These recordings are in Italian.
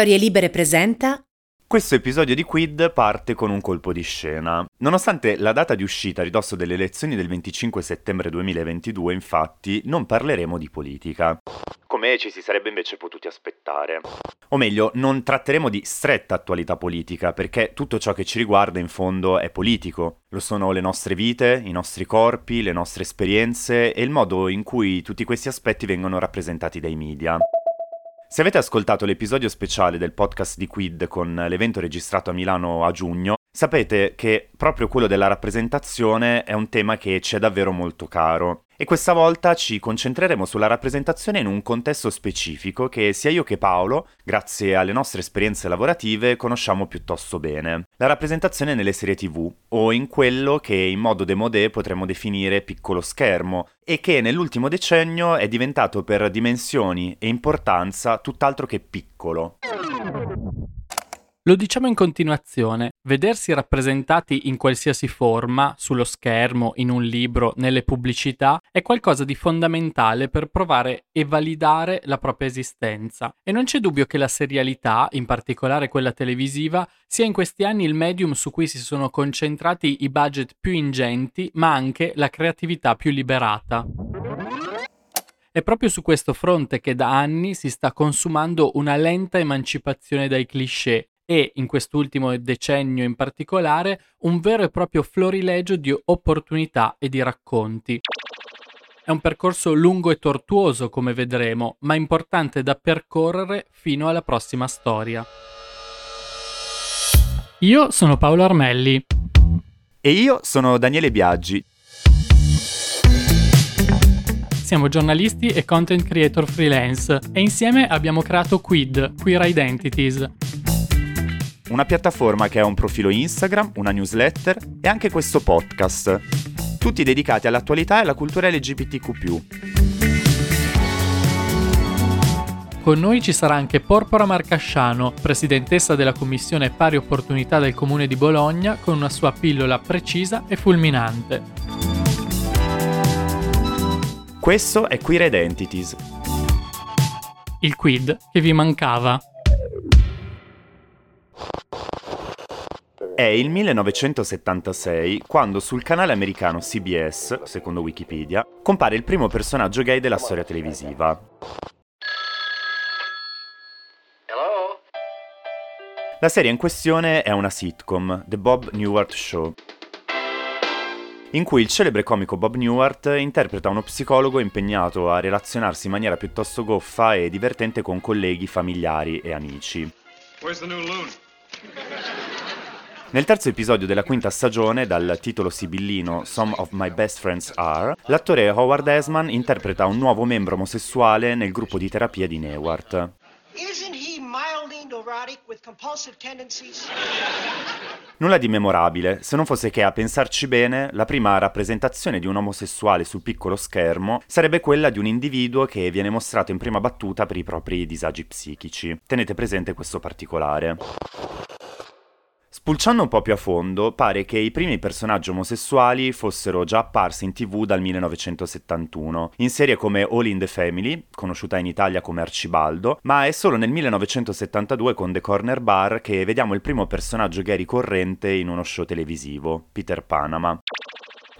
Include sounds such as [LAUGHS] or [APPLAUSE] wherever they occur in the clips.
Storie Libere presenta questo episodio di Quid parte con un colpo di scena. Nonostante la data di uscita a ridosso delle elezioni del 25 settembre 2022, infatti, non parleremo di politica. Come ci si sarebbe invece potuti aspettare. O meglio, non tratteremo di stretta attualità politica, perché tutto ciò che ci riguarda in fondo è politico. Lo sono le nostre vite, i nostri corpi, le nostre esperienze e il modo in cui tutti questi aspetti vengono rappresentati dai media. Se avete ascoltato l'episodio speciale del podcast di Quid con l'evento registrato a Milano a giugno, sapete che proprio quello della rappresentazione è un tema che ci è davvero molto caro. E questa volta ci concentreremo sulla rappresentazione in un contesto specifico che sia io che Paolo, grazie alle nostre esperienze lavorative, conosciamo piuttosto bene. La rappresentazione nelle serie tv, o in quello che in modo demodé potremmo definire piccolo schermo, e che nell'ultimo decennio è diventato per dimensioni e importanza tutt'altro che piccolo. Lo diciamo in continuazione, vedersi rappresentati in qualsiasi forma, sullo schermo, in un libro, nelle pubblicità, è qualcosa di fondamentale per provare e validare la propria esistenza. E non c'è dubbio che la serialità, in particolare quella televisiva, sia in questi anni il medium su cui si sono concentrati i budget più ingenti, ma anche la creatività più liberata. È proprio su questo fronte che da anni si sta consumando una lenta emancipazione dai cliché e, in quest'ultimo decennio in particolare, un vero e proprio florilegio di opportunità e di racconti. È un percorso lungo e tortuoso, come vedremo, ma importante da percorrere fino alla prossima storia. Io sono Paolo Armelli. E io sono Daniele Biaggi. Siamo giornalisti e content creator freelance e insieme abbiamo creato Quid, Queer Identities, una piattaforma che ha un profilo Instagram, una newsletter e anche questo podcast, tutti dedicati all'attualità e alla cultura LGBTQ. Con noi ci sarà anche Porpora Marcasciano, presidentessa della Commissione Pari Opportunità del Comune di Bologna, con una sua pillola precisa e fulminante. Questo è Queer Identities. Il quid che vi mancava. È il 1976 quando sul canale americano CBS, secondo Wikipedia, compare il primo personaggio gay della storia televisiva. La serie in questione è una sitcom, The Bob Newhart Show, in cui il celebre comico Bob Newhart interpreta uno psicologo impegnato a relazionarsi in maniera piuttosto goffa e divertente con colleghi, familiari e amici. Where's the new loon? Nel terzo episodio della quinta stagione, dal titolo sibillino Some of My Best Friends Are, l'attore Howard Esman interpreta un nuovo membro omosessuale nel gruppo di terapia di Newart. Nulla di memorabile, se non fosse che a pensarci bene, la prima rappresentazione di un omosessuale sul piccolo schermo sarebbe quella di un individuo che viene mostrato in prima battuta per i propri disagi psichici. Tenete presente questo particolare. Spulciando un po' più a fondo, pare che i primi personaggi omosessuali fossero già apparsi in tv dal 1971, in serie come All in the Family, conosciuta in Italia come Arcibaldo, ma è solo nel 1972 con The Corner Bar che vediamo il primo personaggio gay ricorrente in uno show televisivo, Peter Panama.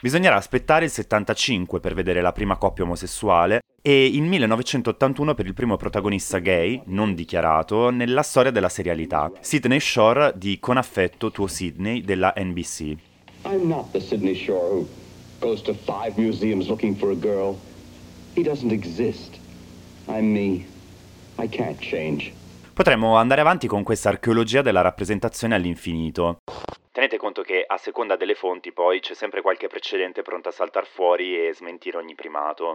Bisognerà aspettare il 75 per vedere la prima coppia omosessuale e il 1981 per il primo protagonista gay, non dichiarato, nella storia della serialità, Sidney Shore di Con affetto tuo Sidney della NBC. I'm not the Sidney Shore who goes to five museums looking for a girl. He doesn't exist. I'm me. I can't change. Potremmo andare avanti con questa archeologia della rappresentazione all'infinito. Tenete conto che a seconda delle fonti poi c'è sempre qualche precedente pronto a saltar fuori e smentire ogni primato.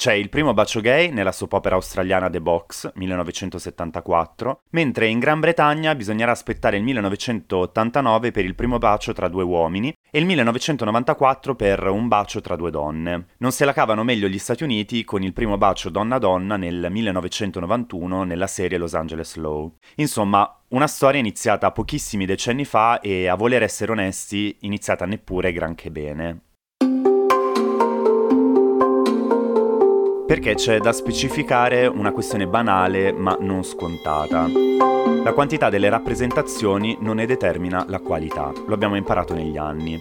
C'è il primo bacio gay nella soap opera australiana The Box, 1974, mentre in Gran Bretagna bisognerà aspettare il 1989 per il primo bacio tra due uomini e il 1994 per un bacio tra due donne. Non se la cavano meglio gli Stati Uniti con il primo bacio donna-donna nel 1991 nella serie Los Angeles Law. Insomma, una storia iniziata pochissimi decenni fa e, a voler essere onesti, iniziata neppure granché bene. Perché c'è da specificare una questione banale ma non scontata. La quantità delle rappresentazioni non ne determina la qualità, lo abbiamo imparato negli anni.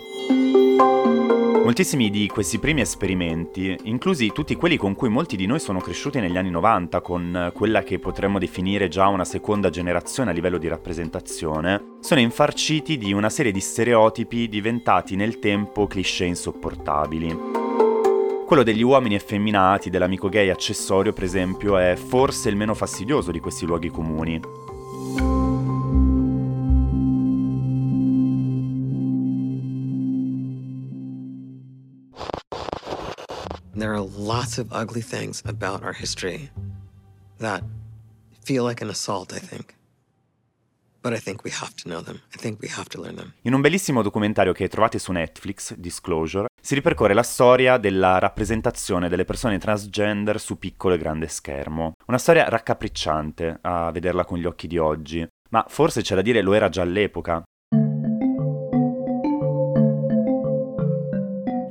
Moltissimi di questi primi esperimenti, inclusi tutti quelli con cui molti di noi sono cresciuti negli anni 90, con quella che potremmo definire già una seconda generazione a livello di rappresentazione, sono infarciti di una serie di stereotipi diventati nel tempo cliché insopportabili. Quello degli uomini effeminati, dell'amico gay accessorio, per esempio, è forse il meno fastidioso di questi luoghi comuni. There are lots of ugly things about our history that feel like an assault, I think. In un bellissimo documentario che trovate su Netflix, Disclosure, si ripercorre la storia della rappresentazione delle persone transgender su piccolo e grande schermo. Una storia raccapricciante a vederla con gli occhi di oggi, ma forse c'è da dire lo era già all'epoca.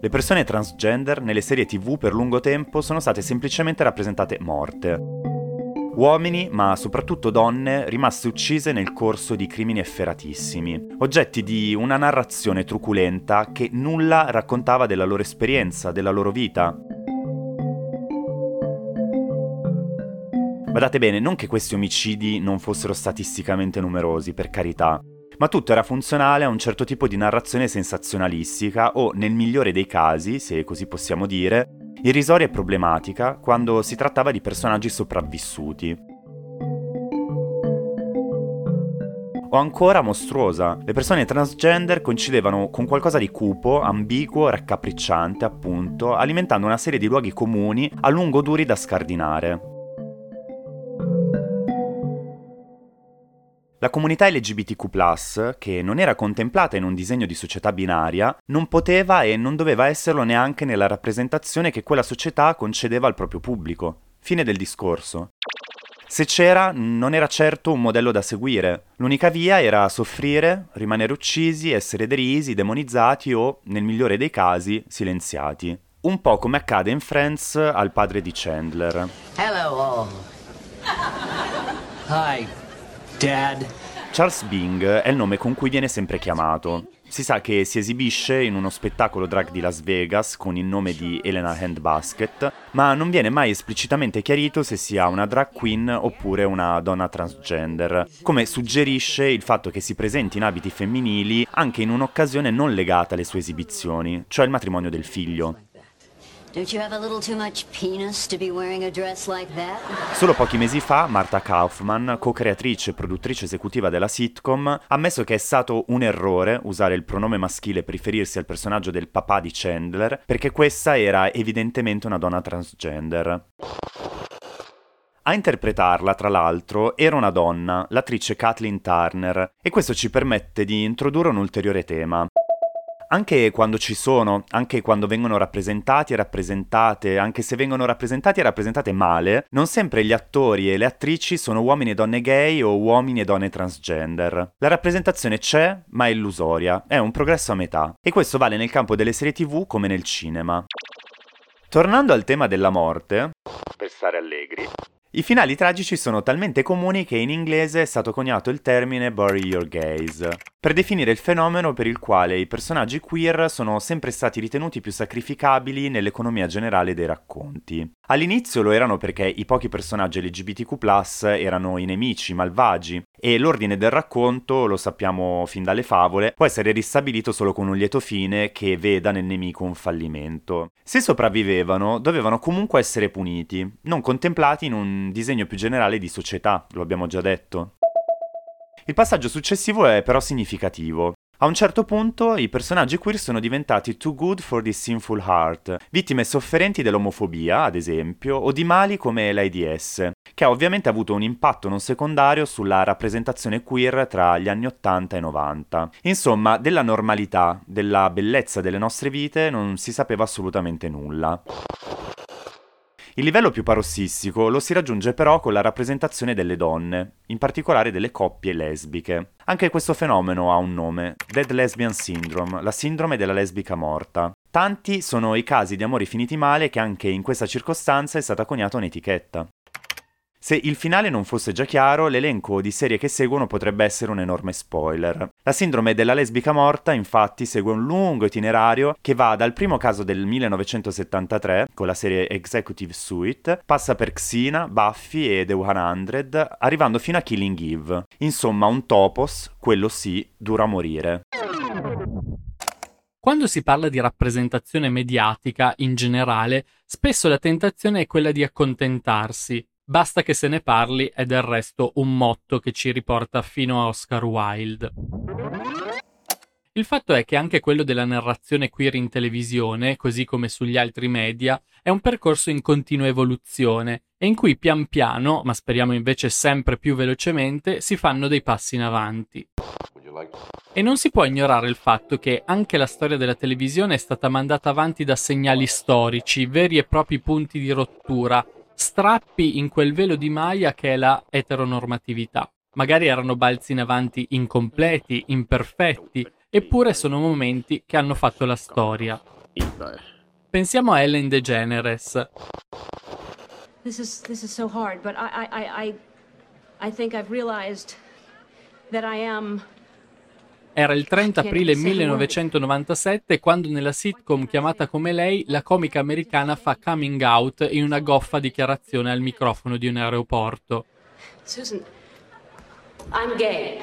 Le persone transgender nelle serie tv per lungo tempo sono state semplicemente rappresentate morte. Uomini, ma soprattutto donne, rimaste uccise nel corso di crimini efferatissimi, oggetti di una narrazione truculenta che nulla raccontava della loro esperienza, della loro vita. Badate bene, non che questi omicidi non fossero statisticamente numerosi, per carità, ma tutto era funzionale a un certo tipo di narrazione sensazionalistica o, nel migliore dei casi, se così possiamo dire, irrisoria e problematica quando si trattava di personaggi sopravvissuti. O ancora mostruosa, le persone transgender coincidevano con qualcosa di cupo, ambiguo, raccapricciante, appunto, alimentando una serie di luoghi comuni a lungo duri da scardinare. La comunità LGBTQ, che non era contemplata in un disegno di società binaria, non poteva e non doveva esserlo neanche nella rappresentazione che quella società concedeva al proprio pubblico. Fine del discorso. Se c'era, non era certo un modello da seguire. L'unica via era soffrire, rimanere uccisi, essere derisi, demonizzati o, nel migliore dei casi, silenziati. Un po' come accade in Friends al padre di Chandler. Hello all. Hi, Dad. Charles Bing è il nome con cui viene sempre chiamato. Si sa che si esibisce in uno spettacolo drag di Las Vegas con il nome di Elena Handbasket, ma non viene mai esplicitamente chiarito se sia una drag queen oppure una donna transgender, come suggerisce il fatto che si presenti in abiti femminili anche in un'occasione non legata alle sue esibizioni, cioè il matrimonio del figlio. Solo pochi mesi fa Marta Kaufman, co-creatrice e produttrice esecutiva della sitcom, ha ammesso che è stato un errore usare il pronome maschile per riferirsi al personaggio del papà di Chandler, perché questa era evidentemente una donna transgender. A interpretarla, tra l'altro, era una donna, l'attrice Kathleen Turner, e questo ci permette di introdurre un ulteriore tema anche quando ci sono, anche quando vengono rappresentati e rappresentate, anche se vengono rappresentati e rappresentate male, non sempre gli attori e le attrici sono uomini e donne gay o uomini e donne transgender. La rappresentazione c'è, ma è illusoria, è un progresso a metà. E questo vale nel campo delle serie tv come nel cinema. Tornando al tema della morte, per stare allegri, i finali tragici sono talmente comuni che in inglese è stato coniato il termine bury your gaze, per definire il fenomeno per il quale i personaggi queer sono sempre stati ritenuti più sacrificabili nell'economia generale dei racconti. All'inizio lo erano perché i pochi personaggi LGBTQ erano i nemici, malvagi, e l'ordine del racconto, lo sappiamo fin dalle favole, può essere ristabilito solo con un lieto fine che veda nel nemico un fallimento. Se sopravvivevano, dovevano comunque essere puniti, non contemplati in un disegno più generale di società, lo abbiamo già detto. Il passaggio successivo è però significativo. A un certo punto i personaggi queer sono diventati too good for this sinful heart, vittime sofferenti dell'omofobia, ad esempio, o di mali come l'AIDS, che ha ovviamente avuto un impatto non secondario sulla rappresentazione queer tra gli anni 80 e 90. Insomma, della normalità, della bellezza delle nostre vite non si sapeva assolutamente nulla. Il livello più parossistico lo si raggiunge però con la rappresentazione delle donne, in particolare delle coppie lesbiche. Anche questo fenomeno ha un nome, Dead Lesbian Syndrome, la sindrome della lesbica morta. Tanti sono i casi di amori finiti male che anche in questa circostanza è stata coniata un'etichetta. Se il finale non fosse già chiaro, l'elenco di serie che seguono potrebbe essere un enorme spoiler. La sindrome della lesbica morta, infatti, segue un lungo itinerario che va dal primo caso del 1973, con la serie Executive Suite, passa per Xena, Buffy e The 100, arrivando fino a Killing Eve. Insomma, un topos, quello sì, dura a morire. Quando si parla di rappresentazione mediatica in generale, spesso la tentazione è quella di accontentarsi, Basta che se ne parli è del resto un motto che ci riporta fino a Oscar Wilde. Il fatto è che anche quello della narrazione queer in televisione, così come sugli altri media, è un percorso in continua evoluzione e in cui pian piano, ma speriamo invece sempre più velocemente, si fanno dei passi in avanti. E non si può ignorare il fatto che anche la storia della televisione è stata mandata avanti da segnali storici, veri e propri punti di rottura, strappi in quel velo di Maya che è la eteronormatività. Magari erano balzi in avanti incompleti, imperfetti, eppure sono momenti che hanno fatto la storia. Pensiamo a Ellen DeGeneres. This is this is so hard, but I I I I think I've realized that I am era il 30 aprile 1997 quando nella sitcom chiamata come lei la comica americana fa coming out in una goffa dichiarazione al microfono di un aeroporto. Susan, I'm gay.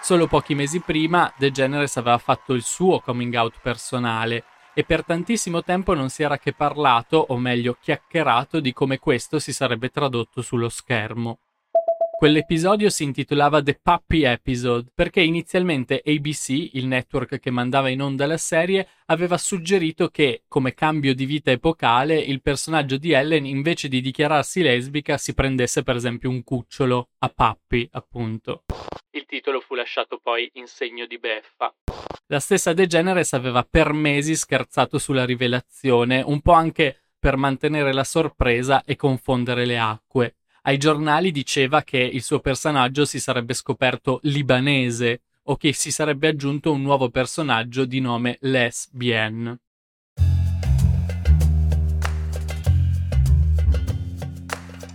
Solo pochi mesi prima DeGeneres aveva fatto il suo coming out personale e per tantissimo tempo non si era che parlato, o meglio chiacchierato, di come questo si sarebbe tradotto sullo schermo. Quell'episodio si intitolava The Puppy Episode perché inizialmente ABC, il network che mandava in onda la serie, aveva suggerito che, come cambio di vita epocale, il personaggio di Ellen invece di dichiararsi lesbica si prendesse per esempio un cucciolo, a Puppy, appunto. Il titolo fu lasciato poi in segno di beffa. La stessa De Generes aveva per mesi scherzato sulla rivelazione, un po' anche per mantenere la sorpresa e confondere le acque ai giornali diceva che il suo personaggio si sarebbe scoperto libanese o che si sarebbe aggiunto un nuovo personaggio di nome Les Bien.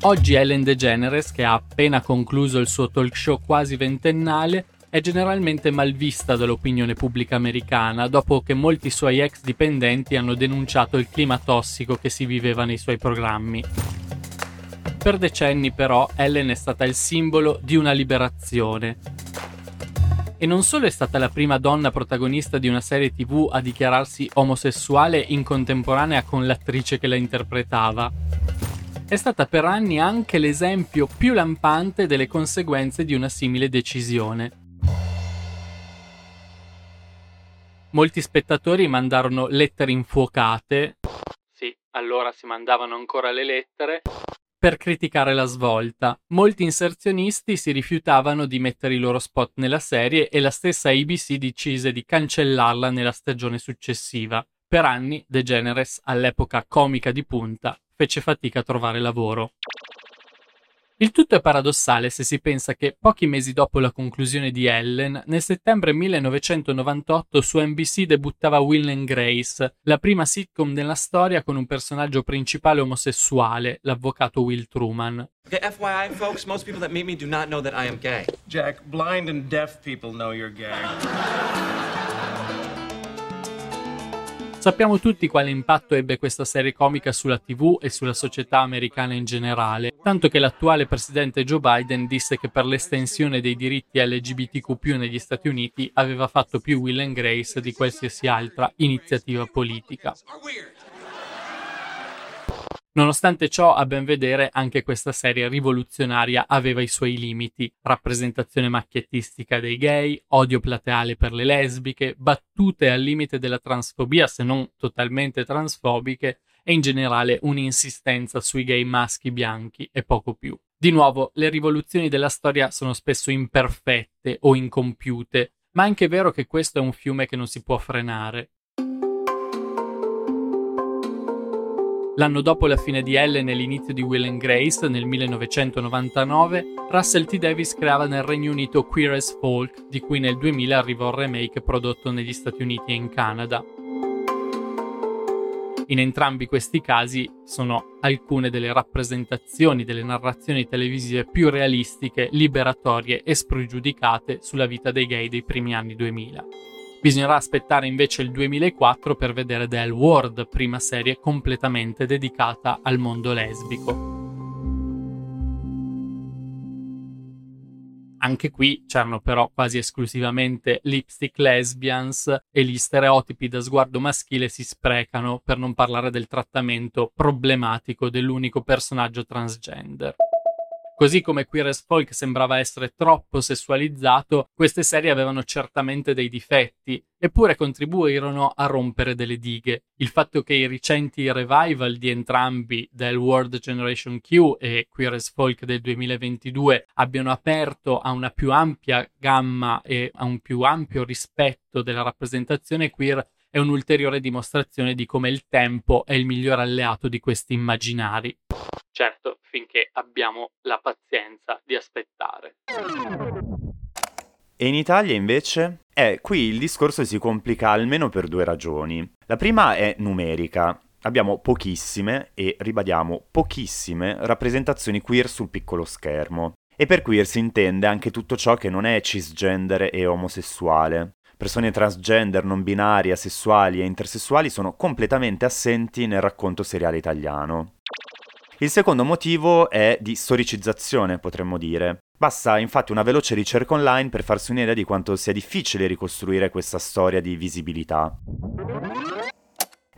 Oggi Ellen DeGeneres, che ha appena concluso il suo talk show quasi ventennale, è generalmente malvista dall'opinione pubblica americana dopo che molti suoi ex dipendenti hanno denunciato il clima tossico che si viveva nei suoi programmi. Per decenni però Ellen è stata il simbolo di una liberazione. E non solo è stata la prima donna protagonista di una serie tv a dichiararsi omosessuale in contemporanea con l'attrice che la interpretava, è stata per anni anche l'esempio più lampante delle conseguenze di una simile decisione. Molti spettatori mandarono lettere infuocate. Sì, allora si mandavano ancora le lettere per criticare la svolta. Molti inserzionisti si rifiutavano di mettere i loro spot nella serie e la stessa ABC decise di cancellarla nella stagione successiva. Per anni De Generes, all'epoca comica di punta, fece fatica a trovare lavoro. Il tutto è paradossale se si pensa che pochi mesi dopo la conclusione di Ellen, nel settembre 1998 su NBC debuttava Will and Grace, la prima sitcom della storia con un personaggio principale omosessuale, l'avvocato Will Truman. Okay, FYI, folks, most people that meet me do not know that I am gay. Jack, blind and deaf people know you're gay. Sappiamo tutti quale impatto ebbe questa serie comica sulla TV e sulla società americana in generale, tanto che l'attuale presidente Joe Biden disse che per l'estensione dei diritti LGBTQ negli Stati Uniti aveva fatto più Will and Grace di qualsiasi altra iniziativa politica. Nonostante ciò, a ben vedere, anche questa serie rivoluzionaria aveva i suoi limiti. Rappresentazione macchiettistica dei gay, odio plateale per le lesbiche, battute al limite della transfobia, se non totalmente transfobiche, e in generale un'insistenza sui gay maschi bianchi e poco più. Di nuovo, le rivoluzioni della storia sono spesso imperfette o incompiute, ma è anche vero che questo è un fiume che non si può frenare. L'anno dopo la fine di Ellen e l'inizio di Will and Grace, nel 1999, Russell T. Davis creava nel Regno Unito Queer as Folk, di cui nel 2000 arrivò il remake prodotto negli Stati Uniti e in Canada. In entrambi questi casi sono alcune delle rappresentazioni delle narrazioni televisive più realistiche, liberatorie e spregiudicate sulla vita dei gay dei primi anni 2000. Bisognerà aspettare invece il 2004 per vedere The L World, prima serie completamente dedicata al mondo lesbico. Anche qui c'erano però quasi esclusivamente lipstick lesbians e gli stereotipi da sguardo maschile si sprecano per non parlare del trattamento problematico dell'unico personaggio transgender. Così come Queer as Folk sembrava essere troppo sessualizzato, queste serie avevano certamente dei difetti, eppure contribuirono a rompere delle dighe. Il fatto che i recenti revival di entrambi del World Generation Q e Queer as Folk del 2022 abbiano aperto a una più ampia gamma e a un più ampio rispetto della rappresentazione queer è un'ulteriore dimostrazione di come il tempo è il miglior alleato di questi immaginari. Certo, finché abbiamo la pazienza di aspettare. E in Italia invece? Eh, qui il discorso si complica almeno per due ragioni. La prima è numerica. Abbiamo pochissime, e ribadiamo pochissime, rappresentazioni queer sul piccolo schermo. E per queer si intende anche tutto ciò che non è cisgender e omosessuale. Persone transgender, non binarie, asessuali e intersessuali sono completamente assenti nel racconto seriale italiano. Il secondo motivo è di storicizzazione, potremmo dire. Basta infatti una veloce ricerca online per farsi un'idea di quanto sia difficile ricostruire questa storia di visibilità.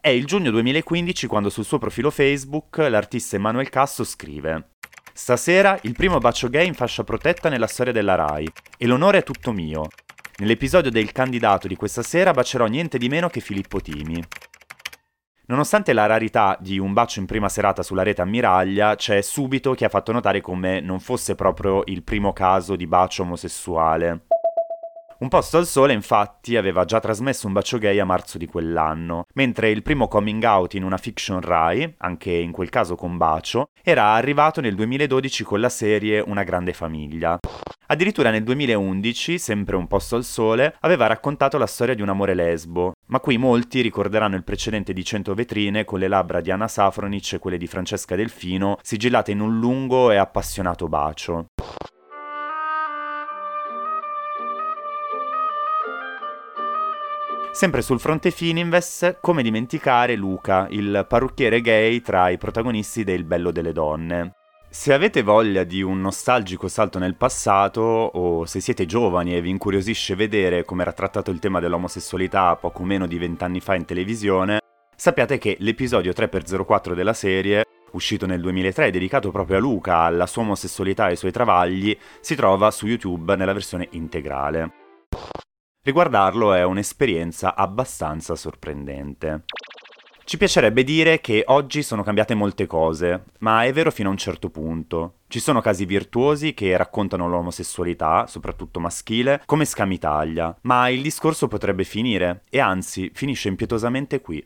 È il giugno 2015 quando sul suo profilo Facebook l'artista Emanuel Casso scrive Stasera il primo bacio gay in fascia protetta nella storia della RAI e l'onore è tutto mio. Nell'episodio del candidato di questa sera bacerò niente di meno che Filippo Timi. Nonostante la rarità di un bacio in prima serata sulla rete ammiraglia, c'è subito chi ha fatto notare come non fosse proprio il primo caso di bacio omosessuale. Un posto al sole, infatti, aveva già trasmesso un bacio gay a marzo di quell'anno, mentre il primo coming out in una fiction Rai, anche in quel caso con bacio, era arrivato nel 2012 con la serie Una grande famiglia. Addirittura nel 2011, sempre un posto al sole, aveva raccontato la storia di un amore lesbo, ma qui molti ricorderanno il precedente di 100 vetrine con le labbra di Anna Safronic e quelle di Francesca Delfino, sigillate in un lungo e appassionato bacio. Sempre sul fronte Fininvest, come dimenticare Luca, il parrucchiere gay tra i protagonisti del Bello delle Donne. Se avete voglia di un nostalgico salto nel passato o se siete giovani e vi incuriosisce vedere come era trattato il tema dell'omosessualità poco meno di vent'anni fa in televisione, sappiate che l'episodio 3x04 della serie, uscito nel 2003 e dedicato proprio a Luca, alla sua omosessualità e ai suoi travagli, si trova su YouTube nella versione integrale. Riguardarlo è un'esperienza abbastanza sorprendente. Ci piacerebbe dire che oggi sono cambiate molte cose, ma è vero fino a un certo punto. Ci sono casi virtuosi che raccontano l'omosessualità, soprattutto maschile, come Scamitalia, ma il discorso potrebbe finire, e anzi finisce impietosamente qui.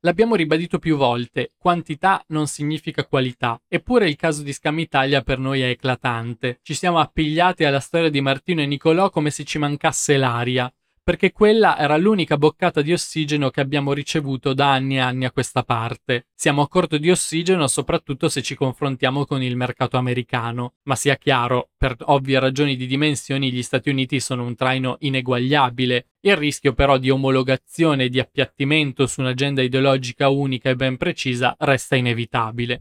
L'abbiamo ribadito più volte, quantità non significa qualità, eppure il caso di Scamitalia per noi è eclatante. Ci siamo appigliati alla storia di Martino e Nicolò come se ci mancasse l'aria, perché quella era l'unica boccata di ossigeno che abbiamo ricevuto da anni e anni a questa parte. Siamo a corto di ossigeno soprattutto se ci confrontiamo con il mercato americano, ma sia chiaro, per ovvie ragioni di dimensioni gli Stati Uniti sono un traino ineguagliabile. Il rischio però di omologazione e di appiattimento su un'agenda ideologica unica e ben precisa resta inevitabile.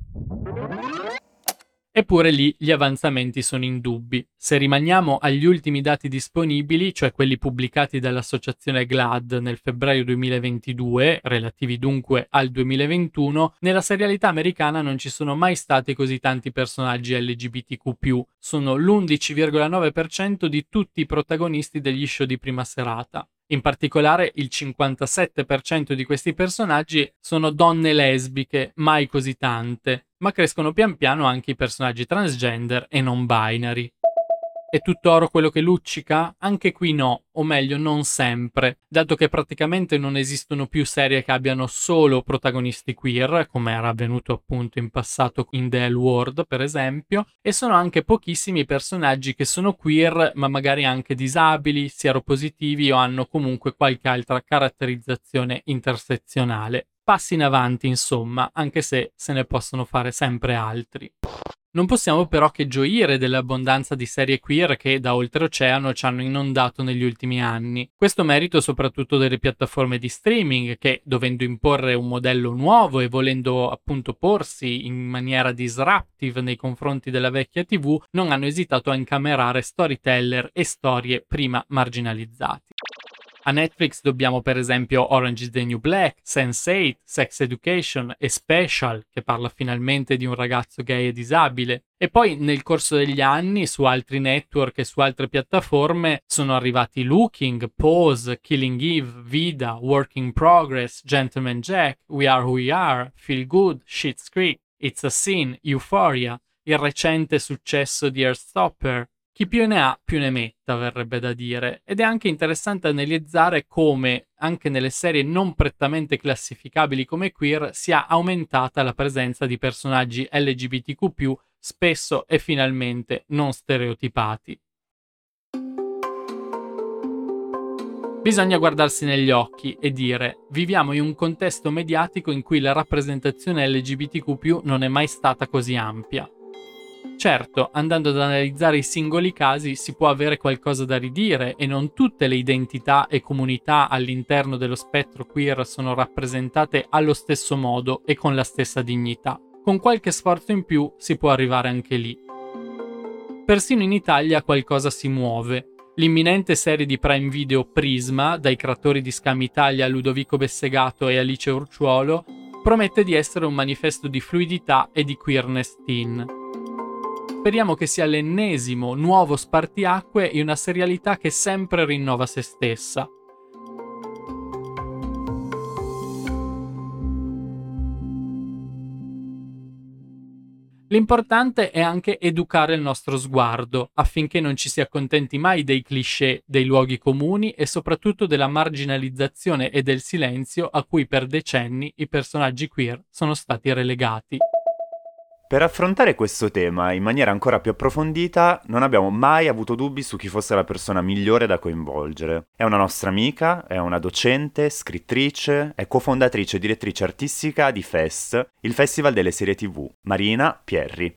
Eppure lì gli avanzamenti sono indubbi. Se rimaniamo agli ultimi dati disponibili, cioè quelli pubblicati dall'associazione GLAD nel febbraio 2022, relativi dunque al 2021, nella serialità americana non ci sono mai stati così tanti personaggi LGBTQ, sono l'11,9% di tutti i protagonisti degli show di prima serata. In particolare il 57% di questi personaggi sono donne lesbiche, mai così tante, ma crescono pian piano anche i personaggi transgender e non binary. È tutt'oro quello che luccica? Anche qui no, o meglio non sempre, dato che praticamente non esistono più serie che abbiano solo protagonisti queer, come era avvenuto appunto in passato in The L World per esempio, e sono anche pochissimi personaggi che sono queer ma magari anche disabili, sieropositivi o hanno comunque qualche altra caratterizzazione intersezionale. Passi in avanti insomma, anche se se ne possono fare sempre altri. Non possiamo però che gioire dell'abbondanza di serie queer che da oltreoceano ci hanno inondato negli ultimi anni. Questo merito soprattutto delle piattaforme di streaming che, dovendo imporre un modello nuovo e volendo appunto porsi in maniera disruptive nei confronti della vecchia TV, non hanno esitato a incamerare storyteller e storie prima marginalizzati. A Netflix dobbiamo per esempio Orange is the New Black, Sense8, Sex Education e Special, che parla finalmente di un ragazzo gay e disabile. E poi nel corso degli anni su altri network e su altre piattaforme sono arrivati Looking, Pose, Killing Eve, Vida, Work in Progress, Gentleman Jack, We Are Who We Are, Feel Good, Shit's Creek, It's a Sin, Euphoria, il recente successo di Earthstopper, chi più ne ha più ne metta, verrebbe da dire. Ed è anche interessante analizzare come, anche nelle serie non prettamente classificabili come queer, sia aumentata la presenza di personaggi LGBTQ, spesso e finalmente non stereotipati. Bisogna guardarsi negli occhi e dire: viviamo in un contesto mediatico in cui la rappresentazione LGBTQ non è mai stata così ampia. Certo, andando ad analizzare i singoli casi si può avere qualcosa da ridire e non tutte le identità e comunità all'interno dello spettro queer sono rappresentate allo stesso modo e con la stessa dignità. Con qualche sforzo in più si può arrivare anche lì. Persino in Italia qualcosa si muove. L'imminente serie di Prime Video Prisma, dai creatori di Scam Italia Ludovico Bessegato e Alice Urciuolo, promette di essere un manifesto di fluidità e di queerness teen speriamo che sia l'ennesimo nuovo spartiacque in una serialità che sempre rinnova se stessa. L'importante è anche educare il nostro sguardo affinché non ci si accontenti mai dei cliché, dei luoghi comuni e soprattutto della marginalizzazione e del silenzio a cui per decenni i personaggi queer sono stati relegati. Per affrontare questo tema in maniera ancora più approfondita, non abbiamo mai avuto dubbi su chi fosse la persona migliore da coinvolgere. È una nostra amica, è una docente, scrittrice, è cofondatrice e direttrice artistica di FEST, il Festival delle serie TV, Marina Pierri.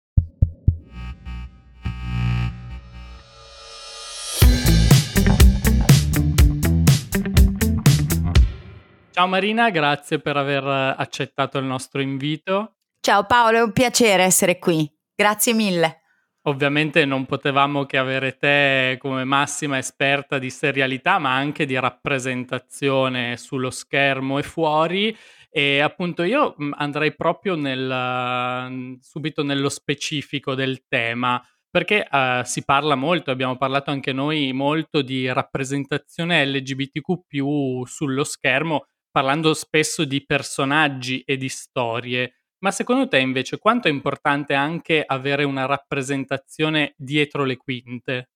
Ciao Marina, grazie per aver accettato il nostro invito. Ciao Paolo, è un piacere essere qui. Grazie mille. Ovviamente non potevamo che avere te come massima esperta di serialità, ma anche di rappresentazione sullo schermo e fuori. E appunto io mm, andrei proprio nel, mm, subito nello specifico del tema, perché uh, si parla molto, abbiamo parlato anche noi molto di rappresentazione LGBTQ sullo schermo, parlando spesso di personaggi e di storie. Ma secondo te invece quanto è importante anche avere una rappresentazione dietro le quinte?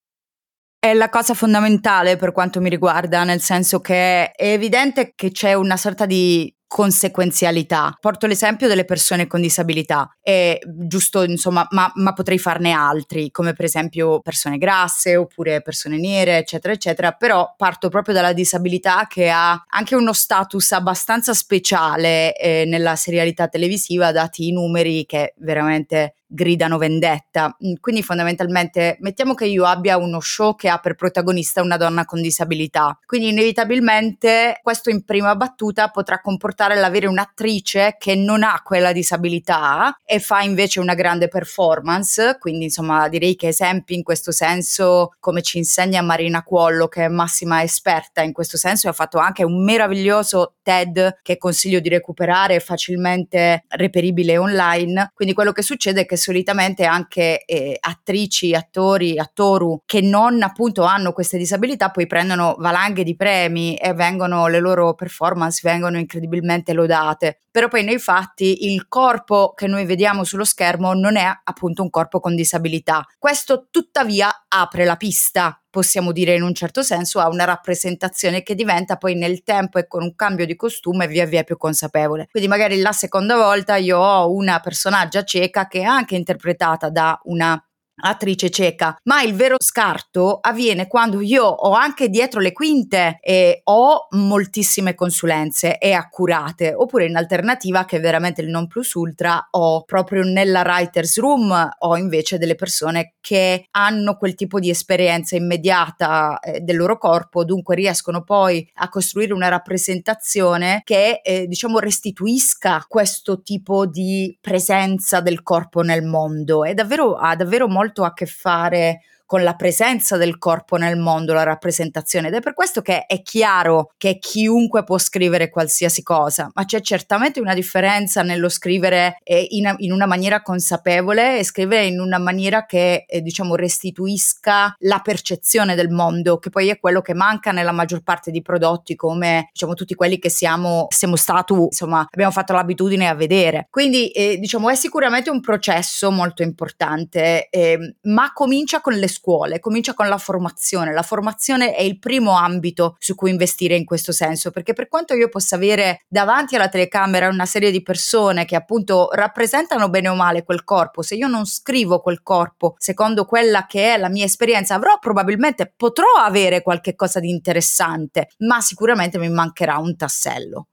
È la cosa fondamentale per quanto mi riguarda, nel senso che è evidente che c'è una sorta di conseguenzialità. Porto l'esempio delle persone con disabilità, è giusto insomma, ma, ma, potrei farne altri, come per esempio persone grasse oppure persone nere, eccetera, eccetera, però parto proprio dalla disabilità che ha anche uno status abbastanza speciale eh, nella serialità televisiva, dati i numeri che veramente gridano vendetta. Mm, quindi fondamentalmente mettiamo che io abbia uno show che ha per protagonista una donna con disabilità. Quindi inevitabilmente questo in prima battuta potrà comportare l'avere un'attrice che non ha quella disabilità e fa invece una grande performance. Quindi insomma direi che esempi in questo senso come ci insegna Marina Cuollo che è massima esperta in questo senso e ha fatto anche un meraviglioso TED che consiglio di recuperare facilmente reperibile online. Quindi quello che succede è che perché solitamente anche eh, attrici, attori, attoru che non appunto hanno queste disabilità poi prendono valanghe di premi e vengono le loro performance vengono incredibilmente lodate. Però poi nei fatti il corpo che noi vediamo sullo schermo non è appunto un corpo con disabilità. Questo tuttavia apre la pista possiamo dire in un certo senso, a una rappresentazione che diventa poi nel tempo e con un cambio di costume via via più consapevole. Quindi magari la seconda volta io ho una personaggia cieca che è anche interpretata da una attrice cieca, ma il vero scarto avviene quando io ho anche dietro le quinte e ho moltissime consulenze e accurate, oppure in alternativa che è veramente il non plus ultra ho proprio nella writers room ho invece delle persone che hanno quel tipo di esperienza immediata eh, del loro corpo, dunque riescono poi a costruire una rappresentazione che eh, diciamo restituisca questo tipo di presenza del corpo nel mondo. È davvero ha davvero molto molto a che fare con la presenza del corpo nel mondo, la rappresentazione ed è per questo che è chiaro che chiunque può scrivere qualsiasi cosa, ma c'è certamente una differenza nello scrivere eh, in, in, una maniera consapevole e scrivere in una maniera che eh, diciamo restituisca la percezione del mondo, che poi è quello che manca nella maggior parte di prodotti come diciamo tutti quelli che siamo, siamo stati, insomma abbiamo fatto l'abitudine a vedere. Quindi eh, diciamo è sicuramente un processo molto importante, eh, ma comincia con le scuole, comincia con la formazione. La formazione è il primo ambito su cui investire in questo senso, perché per quanto io possa avere davanti alla telecamera una serie di persone che appunto rappresentano bene o male quel corpo, se io non scrivo quel corpo secondo quella che è la mia esperienza, avrò probabilmente potrò avere qualche cosa di interessante, ma sicuramente mi mancherà un tassello.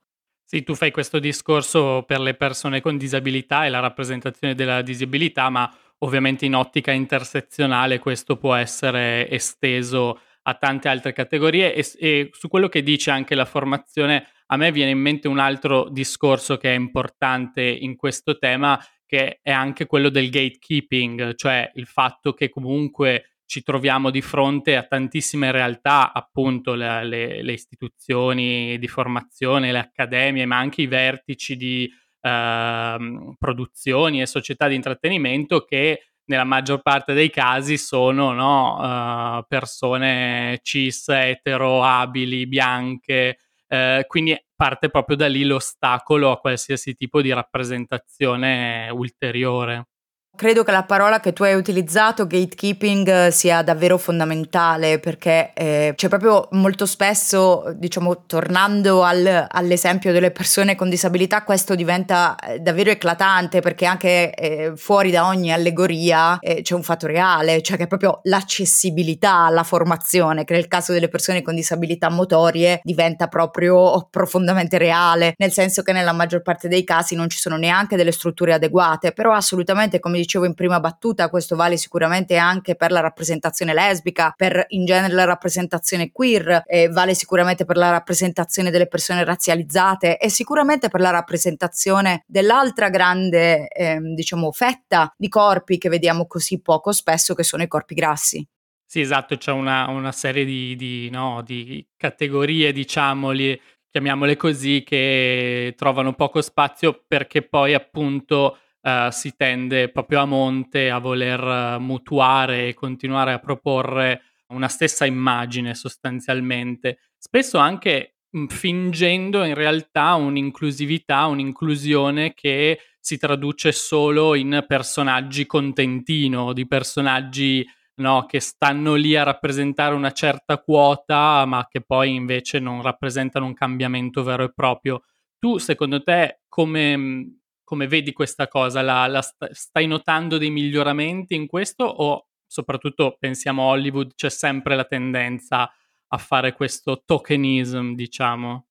Sì, tu fai questo discorso per le persone con disabilità e la rappresentazione della disabilità, ma Ovviamente in ottica intersezionale questo può essere esteso a tante altre categorie e, e, su quello che dice anche la formazione, a me viene in mente un altro discorso che è importante in questo tema, che è anche quello del gatekeeping, cioè il fatto che comunque ci troviamo di fronte a tantissime realtà, appunto le, le, le istituzioni di formazione, le accademie, ma anche i vertici di Ehm, produzioni e società di intrattenimento che nella maggior parte dei casi sono no, uh, persone cis, etero, abili, bianche, uh, quindi parte proprio da lì l'ostacolo a qualsiasi tipo di rappresentazione ulteriore. Credo che la parola che tu hai utilizzato, gatekeeping, sia davvero fondamentale perché eh, c'è proprio molto spesso, diciamo, tornando al, all'esempio delle persone con disabilità, questo diventa eh, davvero eclatante perché anche eh, fuori da ogni allegoria eh, c'è un fatto reale, cioè che è proprio l'accessibilità alla formazione, che nel caso delle persone con disabilità motorie diventa proprio profondamente reale, nel senso che nella maggior parte dei casi non ci sono neanche delle strutture adeguate, però assolutamente come dicevo in prima battuta, questo vale sicuramente anche per la rappresentazione lesbica, per in genere la rappresentazione queer, eh, vale sicuramente per la rappresentazione delle persone razzializzate e sicuramente per la rappresentazione dell'altra grande, eh, diciamo, fetta di corpi che vediamo così poco spesso, che sono i corpi grassi. Sì, esatto, c'è una, una serie di, di, no, di categorie, diciamoli, chiamiamole così, che trovano poco spazio perché poi appunto uh, si tende proprio a monte a voler uh, mutuare e continuare a proporre una stessa immagine sostanzialmente, spesso anche mh, fingendo in realtà un'inclusività, un'inclusione che si traduce solo in personaggi contentino, di personaggi no, che stanno lì a rappresentare una certa quota, ma che poi invece non rappresentano un cambiamento vero e proprio. Tu, secondo te, come, come vedi questa cosa? La, la st- stai notando dei miglioramenti in questo o soprattutto pensiamo a Hollywood c'è sempre la tendenza a fare questo tokenism, diciamo?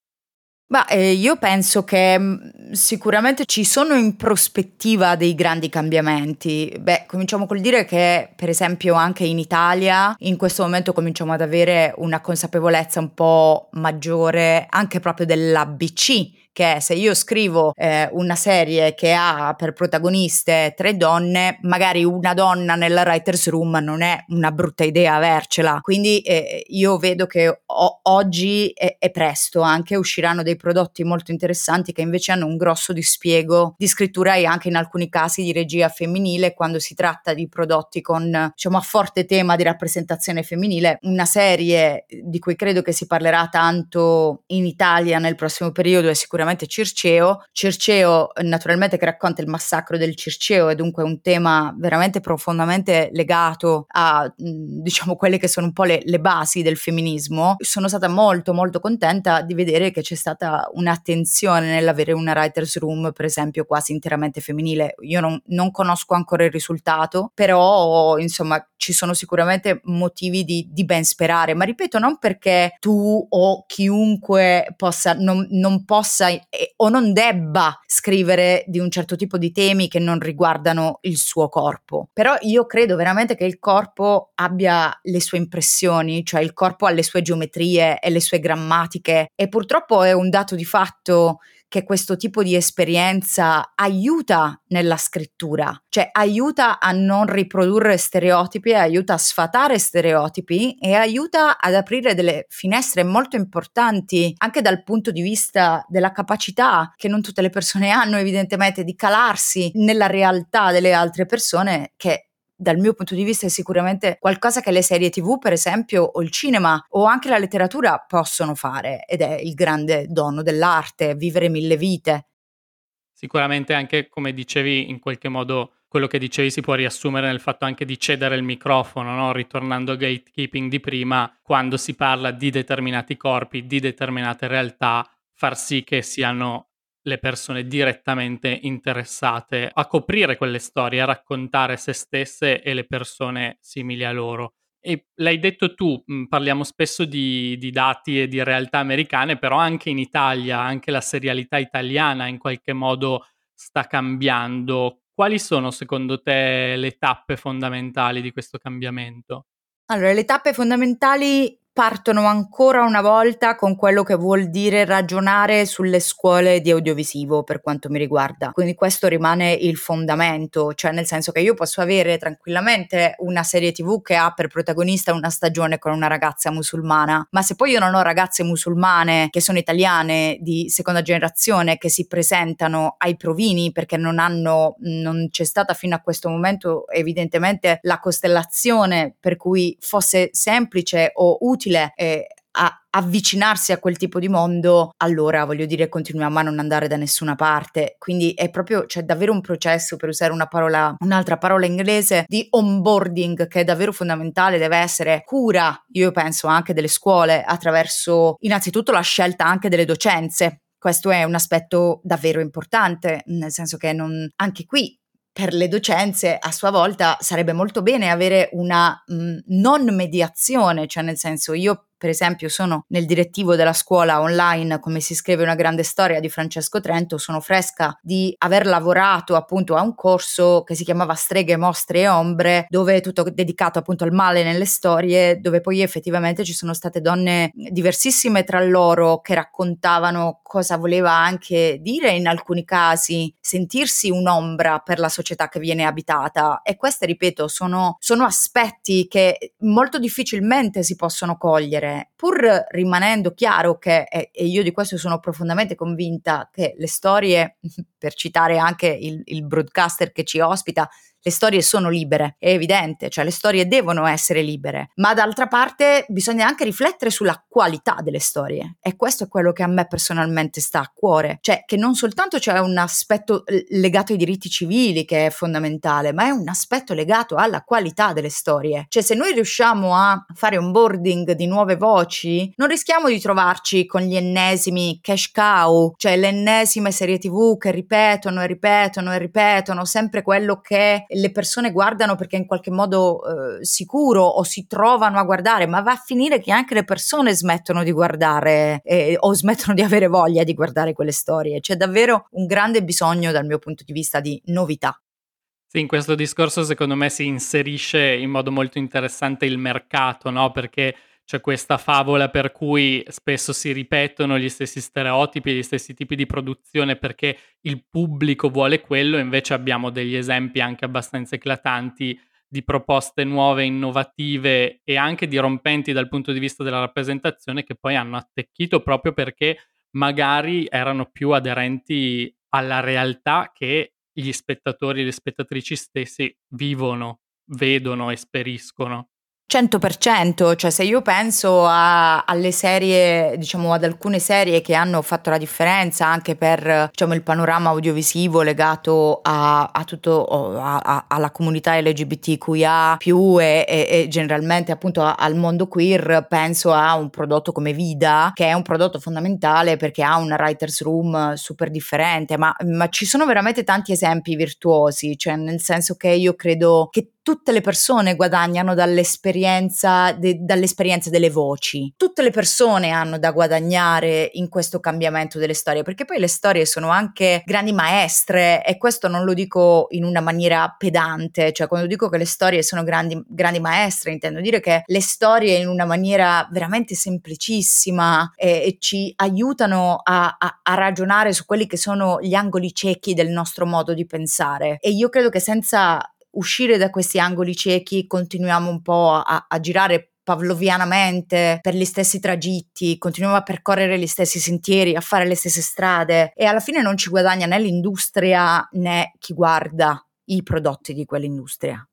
Beh, eh, io penso che mh, sicuramente ci sono in prospettiva dei grandi cambiamenti. Beh, cominciamo col dire che, per esempio, anche in Italia in questo momento cominciamo ad avere una consapevolezza un po' maggiore anche proprio dell'ABC che se io scrivo eh, una serie che ha per protagoniste tre donne, magari una donna nella writer's room non è una brutta idea avercela. Quindi eh, io vedo che o- oggi è, è presto, anche usciranno dei prodotti molto interessanti che invece hanno un grosso dispiego di scrittura e anche in alcuni casi di regia femminile quando si tratta di prodotti con diciamo a forte tema di rappresentazione femminile. Una serie di cui credo che si parlerà tanto in Italia nel prossimo periodo è sicuramente Circeo. Circeo naturalmente che racconta il massacro del Circeo è dunque un tema veramente profondamente legato a diciamo quelle che sono un po' le, le basi del femminismo. Sono stata molto molto contenta di vedere che c'è stata un'attenzione nell'avere una writer's room per esempio quasi interamente femminile. Io non, non conosco ancora il risultato, però insomma ci sono sicuramente motivi di, di ben sperare, ma ripeto non perché tu o chiunque possa, non, non possa eh, o non debba scrivere di un certo tipo di temi che non riguardano il suo corpo, però io credo veramente che il corpo abbia le sue impressioni, cioè il corpo ha le sue geometrie e le sue grammatiche e purtroppo è un dato di fatto che questo tipo di esperienza aiuta nella scrittura, cioè aiuta a non riprodurre stereotipi, aiuta a sfatare stereotipi e aiuta ad aprire delle finestre molto importanti anche dal punto di vista della capacità che non tutte le persone [LAUGHS] hanno evidentemente di calarsi nella realtà delle altre persone che dal mio punto di vista è sicuramente qualcosa che le serie tv per esempio o il cinema o anche la letteratura possono fare ed è il grande dono dell'arte, vivere mille vite. Sicuramente anche come dicevi in qualche modo quello che dicevi si può riassumere nel fatto anche di cedere il microfono, no? ritornando al gatekeeping di prima, quando si parla di determinati corpi, di determinate realtà, far sì che siano le persone direttamente interessate a coprire quelle storie, a raccontare se stesse e le persone simili a loro. E l'hai detto tu, mh, parliamo spesso di, di, dati e di realtà americane, però anche in Italia, anche la serialità italiana in qualche modo sta cambiando. Quali sono secondo te le tappe fondamentali di questo cambiamento? Allora, le tappe fondamentali partono ancora una volta con quello che vuol dire ragionare sulle scuole di audiovisivo per quanto mi riguarda. Quindi questo rimane il fondamento, cioè nel senso che io posso avere tranquillamente una serie TV che ha per protagonista una stagione con una ragazza musulmana, ma se poi io non ho ragazze musulmane che sono italiane di seconda generazione che si presentano ai provini perché non hanno non c'è stata fino a questo momento evidentemente la costellazione per cui fosse semplice o utile utile eh, a avvicinarsi a quel tipo di mondo, allora voglio dire continuiamo a non andare da nessuna parte. Quindi è proprio, c'è davvero un processo, per usare una parola, un'altra parola inglese, di onboarding che è davvero fondamentale, deve essere cura, io penso anche delle scuole, attraverso innanzitutto la scelta anche delle docenze. Questo è un aspetto davvero importante, nel senso che non, anche qui per le docenze a sua volta sarebbe molto bene avere una mh, mm, non mediazione, cioè nel senso io per esempio sono nel direttivo della scuola online come si scrive una grande storia di Francesco Trento, sono fresca di aver lavorato appunto a un corso che si chiamava Streghe, Mostre e Ombre, dove è tutto dedicato appunto al male nelle storie, dove poi effettivamente ci sono state donne diversissime tra loro che raccontavano cosa voleva anche dire in alcuni casi sentirsi un'ombra per la società che viene abitata. E queste ripeto sono, sono aspetti che molto difficilmente si possono cogliere pur rimanendo chiaro che, e io di questo sono profondamente convinta, che le storie, per citare anche il, il broadcaster che ci ospita, le storie sono libere, è evidente, cioè le storie devono essere libere, ma d'altra parte bisogna anche riflettere sulla qualità delle storie e questo è quello che a me personalmente sta a cuore, cioè che non soltanto c'è un aspetto legato ai diritti civili che è fondamentale, ma è un aspetto legato alla qualità delle storie, cioè se noi riusciamo a fare un boarding di nuove voci, non rischiamo di trovarci con gli ennesimi cash cow, cioè le ennesime serie tv che ripetono e ripetono e ripetono sempre quello che le persone guardano perché in qualche modo eh, sicuro o si trovano a guardare, ma va a finire che anche le persone smettono di guardare eh, o smettono di avere voglia di guardare quelle storie. C'è davvero un grande bisogno dal mio punto di vista di novità. Sì, in questo discorso secondo me si inserisce in modo molto interessante il mercato, no? Perché c'è questa favola per cui spesso si ripetono gli stessi stereotipi, gli stessi tipi di produzione perché il pubblico vuole quello, invece abbiamo degli esempi anche abbastanza eclatanti di proposte nuove, innovative e anche dirompenti dal punto di vista della rappresentazione che poi hanno attecchito proprio perché magari erano più aderenti alla realtà che gli spettatori e le spettatrici stessi vivono, vedono, esperiscono. 100%, cioè se io penso a, alle serie, diciamo ad alcune serie che hanno fatto la differenza anche per diciamo, il panorama audiovisivo legato a, a tutto, a, alla comunità LGBTQIA e, e, e generalmente appunto al mondo queer, penso a un prodotto come Vida, che è un prodotto fondamentale perché ha una writer's room super differente, ma, ma ci sono veramente tanti esempi virtuosi, cioè nel senso che io credo che tutte le persone guadagnano dall'esperienza, de, dall'esperienza delle voci. Tutte le persone hanno da guadagnare in questo cambiamento delle storie, perché poi le storie sono anche grandi maestre e questo non lo dico in una maniera pedante, cioè quando dico che le storie sono grandi, grandi maestre intendo dire che le storie in una maniera veramente semplicissima e, ci aiutano a, a, a ragionare su quelli che sono gli angoli ciechi del nostro modo di pensare e io credo che senza uscire da questi angoli ciechi, continuiamo un po' a, a girare pavlovianamente per gli stessi tragitti, continuiamo a percorrere gli stessi sentieri, a fare le stesse strade e alla fine non ci guadagna né l'industria né chi guarda i prodotti di quell'industria.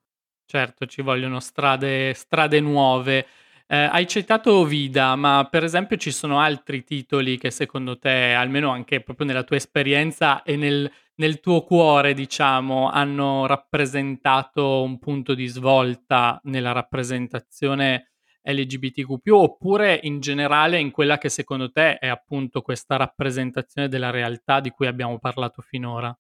Certo, ci vogliono strade, strade nuove. Eh, hai citato Vida, ma per esempio ci sono altri titoli che secondo te, almeno anche proprio nella tua esperienza e nel, nel tuo cuore, diciamo, hanno rappresentato un punto di svolta nella rappresentazione LGBTQ, oppure in generale in quella che secondo te è appunto questa rappresentazione della realtà di cui abbiamo parlato finora?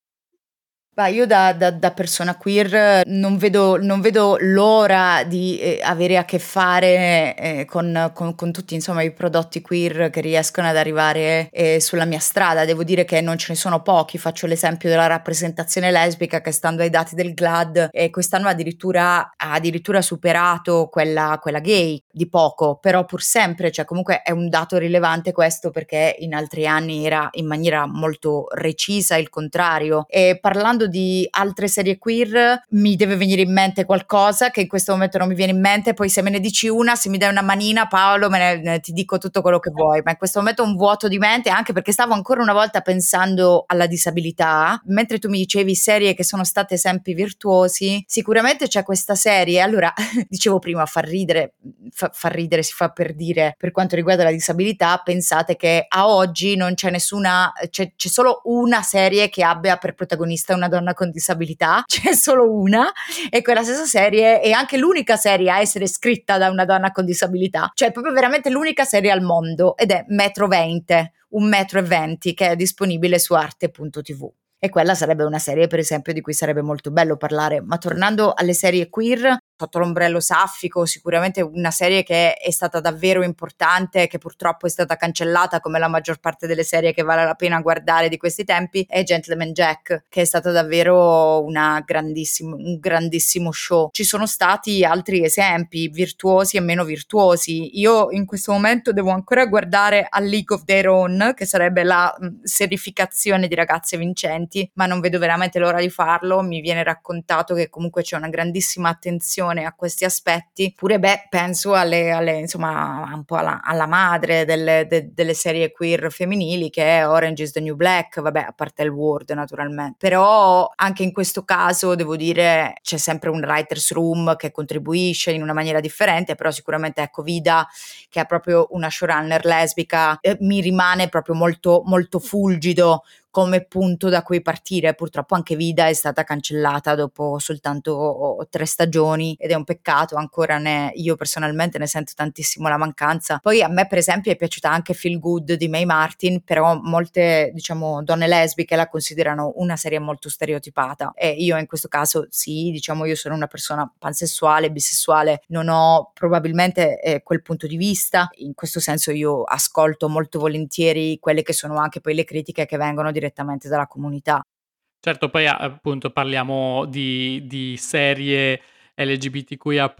Bah, io da, da, da, persona queer non vedo, non vedo l'ora di eh, avere a che fare eh, con, con, con, tutti insomma, i prodotti queer che riescono ad arrivare eh, sulla mia strada. Devo dire che non ce ne sono pochi. Faccio l'esempio della rappresentazione lesbica che stando ai dati del GLAD quest'anno addirittura, ha addirittura superato quella, quella gay di poco, però pur sempre, cioè comunque è un dato rilevante questo perché in altri anni era in maniera molto recisa il contrario. E parlando di altre serie queer mi deve venire in mente qualcosa che in questo momento non mi viene in mente, poi se me ne dici una, se mi dai una manina Paolo me ne, ti dico tutto quello che vuoi, ma in questo momento ho un vuoto di mente anche perché stavo ancora una volta pensando alla disabilità, mentre tu mi dicevi serie che sono state esempi virtuosi, sicuramente c'è questa serie, allora [LAUGHS] dicevo prima fa ridere, fa, fa ridere si fa per dire per quanto riguarda la disabilità, pensate che a oggi non c'è nessuna, c'è, c'è solo una serie che abbia per protagonista una donna donna con disabilità, [LAUGHS] c'è solo una, e quella stessa serie è anche l'unica serie a essere scritta da una donna con disabilità, cioè proprio veramente l'unica serie al mondo ed è Metro 20, un metro e venti che è disponibile su arte.tv. E quella sarebbe una serie, per esempio, di cui sarebbe molto bello parlare. Ma tornando alle serie queer, sotto l'ombrello saffico, sicuramente una serie che è stata davvero importante, che purtroppo è stata cancellata come la maggior parte delle serie che vale la pena guardare di questi tempi, è Gentleman Jack, che è stato davvero un grandissimo show. Ci sono stati altri esempi virtuosi e meno virtuosi. Io in questo momento devo ancora guardare a League of Their Own, che sarebbe la serificazione di ragazze vincenti, ma non vedo veramente l'ora di farlo. Mi viene raccontato che comunque c'è una grandissima attenzione attenzione a questi aspetti, pure beh, penso alle, alle insomma, un po' alla, alla madre delle, de, delle, serie queer femminili che è Orange is the New Black, vabbè, a parte il Word naturalmente. Però anche in questo caso devo dire c'è sempre un writer's room che contribuisce in una maniera differente, però sicuramente ecco Vida che è proprio una showrunner lesbica eh, mi rimane proprio molto molto fulgido come punto da cui partire. Purtroppo anche Vida è stata cancellata dopo soltanto tre stagioni ed è un peccato, ancora ne, io personalmente ne sento tantissimo la mancanza. Poi a me per esempio è piaciuta anche Feel Good di May Martin, però molte diciamo donne lesbiche la considerano una serie molto stereotipata e io in questo caso sì, diciamo io sono una persona pansessuale, bisessuale, non ho probabilmente eh, quel punto di vista, in questo senso io ascolto molto volentieri quelle che sono anche poi le critiche che vengono direttamente direttamente dalla comunità. Certo, poi appunto parliamo di, di serie LGBTQIA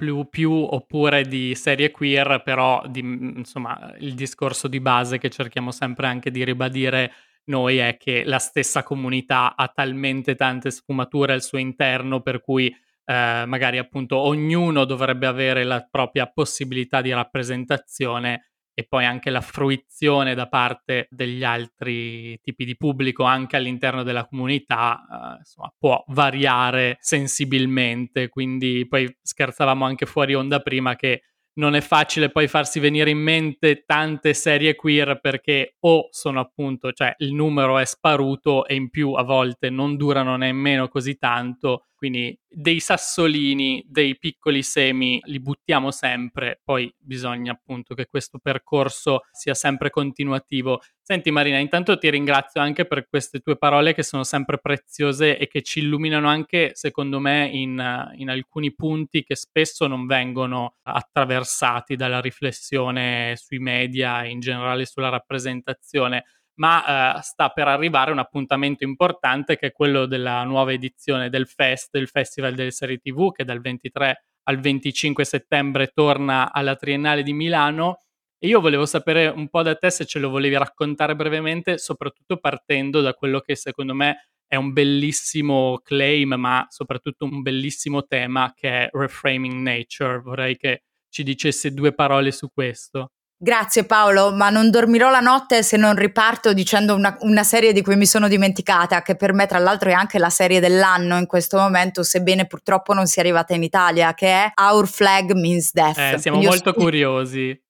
oppure di serie queer, però di, insomma il discorso di base che cerchiamo sempre anche di ribadire noi è che la stessa comunità ha talmente tante sfumature al suo interno per cui eh, magari appunto ognuno dovrebbe avere la propria possibilità di rappresentazione e poi anche la fruizione da parte degli altri tipi di pubblico anche all'interno della comunità eh, insomma, può variare sensibilmente. Quindi poi scherzavamo anche fuori onda prima che non è facile poi farsi venire in mente tante serie queer perché o sono appunto, cioè il numero è sparuto e in più a volte non durano nemmeno così tanto, quindi dei sassolini, dei piccoli semi li buttiamo sempre, poi bisogna appunto che questo percorso sia sempre continuativo. Senti Marina, intanto ti ringrazio anche per queste tue parole che sono sempre preziose e che ci illuminano anche, secondo me, in, in alcuni punti che spesso non vengono attraversati dalla riflessione sui media e in generale sulla rappresentazione ma eh, sta per arrivare un appuntamento importante che è quello della nuova edizione del Fest, il Festival delle serie TV, che dal 23 al 25 settembre torna alla Triennale di Milano. E io volevo sapere un po' da te se ce lo volevi raccontare brevemente, soprattutto partendo da quello che secondo me è un bellissimo claim, ma soprattutto un bellissimo tema che è Reframing Nature. Vorrei che ci dicesse due parole su questo. Grazie Paolo, ma non dormirò la notte se non riparto dicendo una, una, serie di cui mi sono dimenticata, che per me tra l'altro è anche la serie dell'anno in questo momento, sebbene purtroppo non sia arrivata in Italia, che è Our Flag Means Death. Eh, siamo Quindi molto curiosi.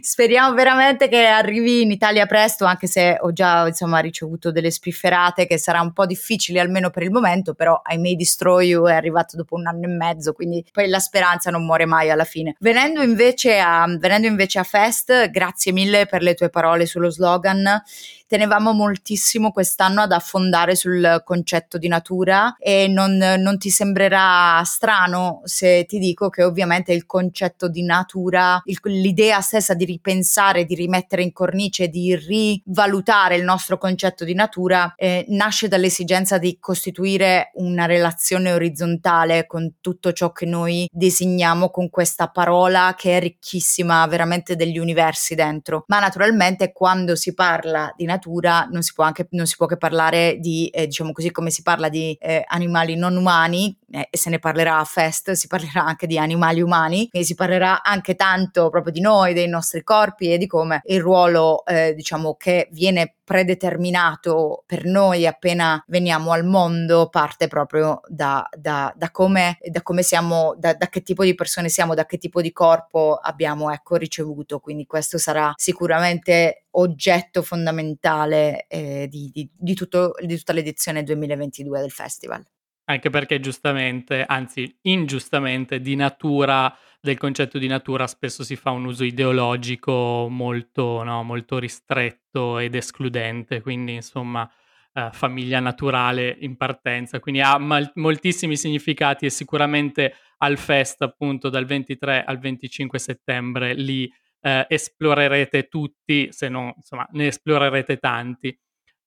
Speriamo veramente che arrivi in Italia presto, anche se ho già insomma, ricevuto delle spifferate che sarà un po' difficile almeno per il momento, però I May Destroy You è arrivato dopo un anno e mezzo, quindi poi la speranza non muore mai alla fine. Venendo invece a, venendo invece a Fest, grazie mille per le tue parole sullo slogan tenevamo moltissimo quest'anno ad affondare sul concetto di natura e non, non ti sembrerà strano se ti dico che ovviamente il concetto di natura, il, l'idea stessa di ripensare, di rimettere in cornice, di rivalutare il nostro concetto di natura eh, nasce dall'esigenza di costituire una relazione orizzontale con tutto ciò che noi designiamo con questa parola che è ricchissima veramente degli universi dentro. Ma naturalmente quando si parla di natura natura non si può, anche, non si può che parlare di, eh, diciamo così come si parla di eh, animali non umani, eh, e se ne parlerà a Fest, si parlerà anche di animali umani, quindi si parlerà anche tanto proprio di noi, dei nostri corpi e di come il ruolo, eh, diciamo, che viene predeterminato per noi appena veniamo al mondo parte proprio da, da, da, come, da come, siamo, da, che tipo di persone siamo, da che tipo di corpo abbiamo ecco, ricevuto. Quindi questo sarà sicuramente oggetto fondamentale eh, di, di, di, tutto, di tutta l'edizione 2022 del festival. Anche perché giustamente, anzi ingiustamente, di natura, del concetto di natura spesso si fa un uso ideologico molto, no, molto ristretto ed escludente, quindi insomma eh, famiglia naturale in partenza, quindi ha mal- moltissimi significati e sicuramente al fest appunto dal 23 al 25 settembre lì eh, esplorerete tutti, se no insomma ne esplorerete tanti.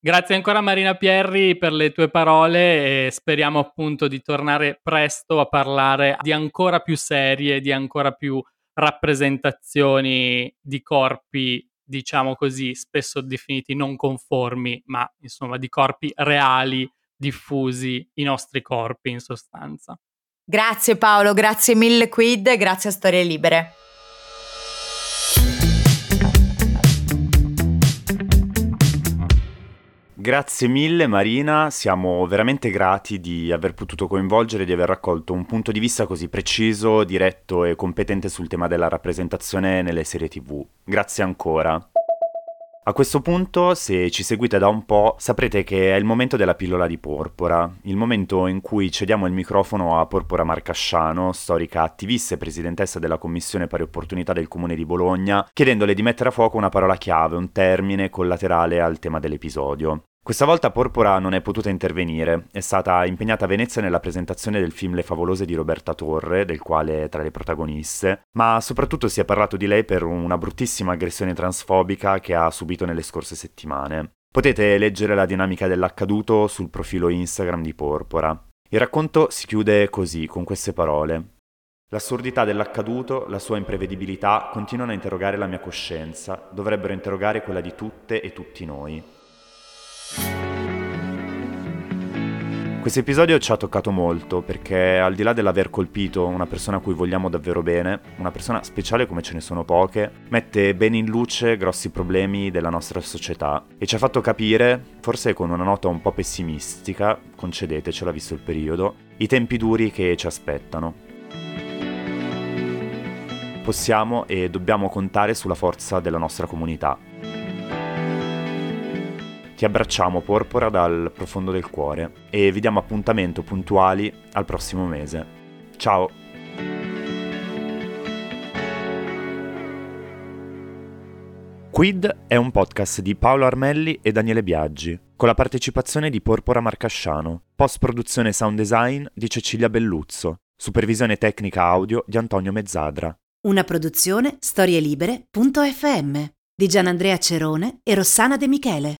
Grazie ancora Marina Pierri per le tue parole e speriamo appunto di tornare presto a parlare di ancora più serie, di ancora più rappresentazioni di corpi, diciamo così, spesso definiti non conformi, ma insomma di corpi reali, diffusi, i nostri corpi in sostanza. Grazie Paolo, grazie mille Quid grazie a Storie Libere. Grazie mille Marina, siamo veramente grati di aver potuto coinvolgere e di aver raccolto un punto di vista così preciso, diretto e competente sul tema della rappresentazione nelle serie tv. Grazie ancora. A questo punto, se ci seguite da un po', saprete che è il momento della pillola di Porpora, il momento in cui cediamo il microfono a Porpora Marcasciano, storica attivista e presidentessa della Commissione Pari Opportunità del Comune di Bologna, chiedendole di mettere a fuoco una parola chiave, un termine collaterale al tema dell'episodio. Questa volta Porpora non è potuta intervenire, è stata impegnata a Venezia nella presentazione del film Le favolose di Roberta Torre, del quale è tra le protagoniste, ma soprattutto si è parlato di lei per una bruttissima aggressione transfobica che ha subito nelle scorse settimane. Potete leggere la dinamica dell'accaduto sul profilo Instagram di Porpora. Il racconto si chiude così, con queste parole. L'assurdità dell'accaduto, la sua imprevedibilità continuano a interrogare la mia coscienza, dovrebbero interrogare quella di tutte e tutti noi. Questo episodio ci ha toccato molto perché al di là dell'aver colpito una persona a cui vogliamo davvero bene, una persona speciale come ce ne sono poche, mette bene in luce grossi problemi della nostra società e ci ha fatto capire, forse con una nota un po' pessimistica, concedetecela visto il periodo, i tempi duri che ci aspettano possiamo e dobbiamo contare sulla forza della nostra comunità. Ti abbracciamo Porpora dal profondo del cuore e vi diamo appuntamento puntuali al prossimo mese. Ciao! Quid è un podcast di Paolo Armelli e Daniele Biaggi, con la partecipazione di Porpora Marcasciano, post-produzione sound design di Cecilia Belluzzo, supervisione tecnica audio di Antonio Mezzadra. Una produzione storielibere.fm di Gianandrea Cerone e Rossana De Michele.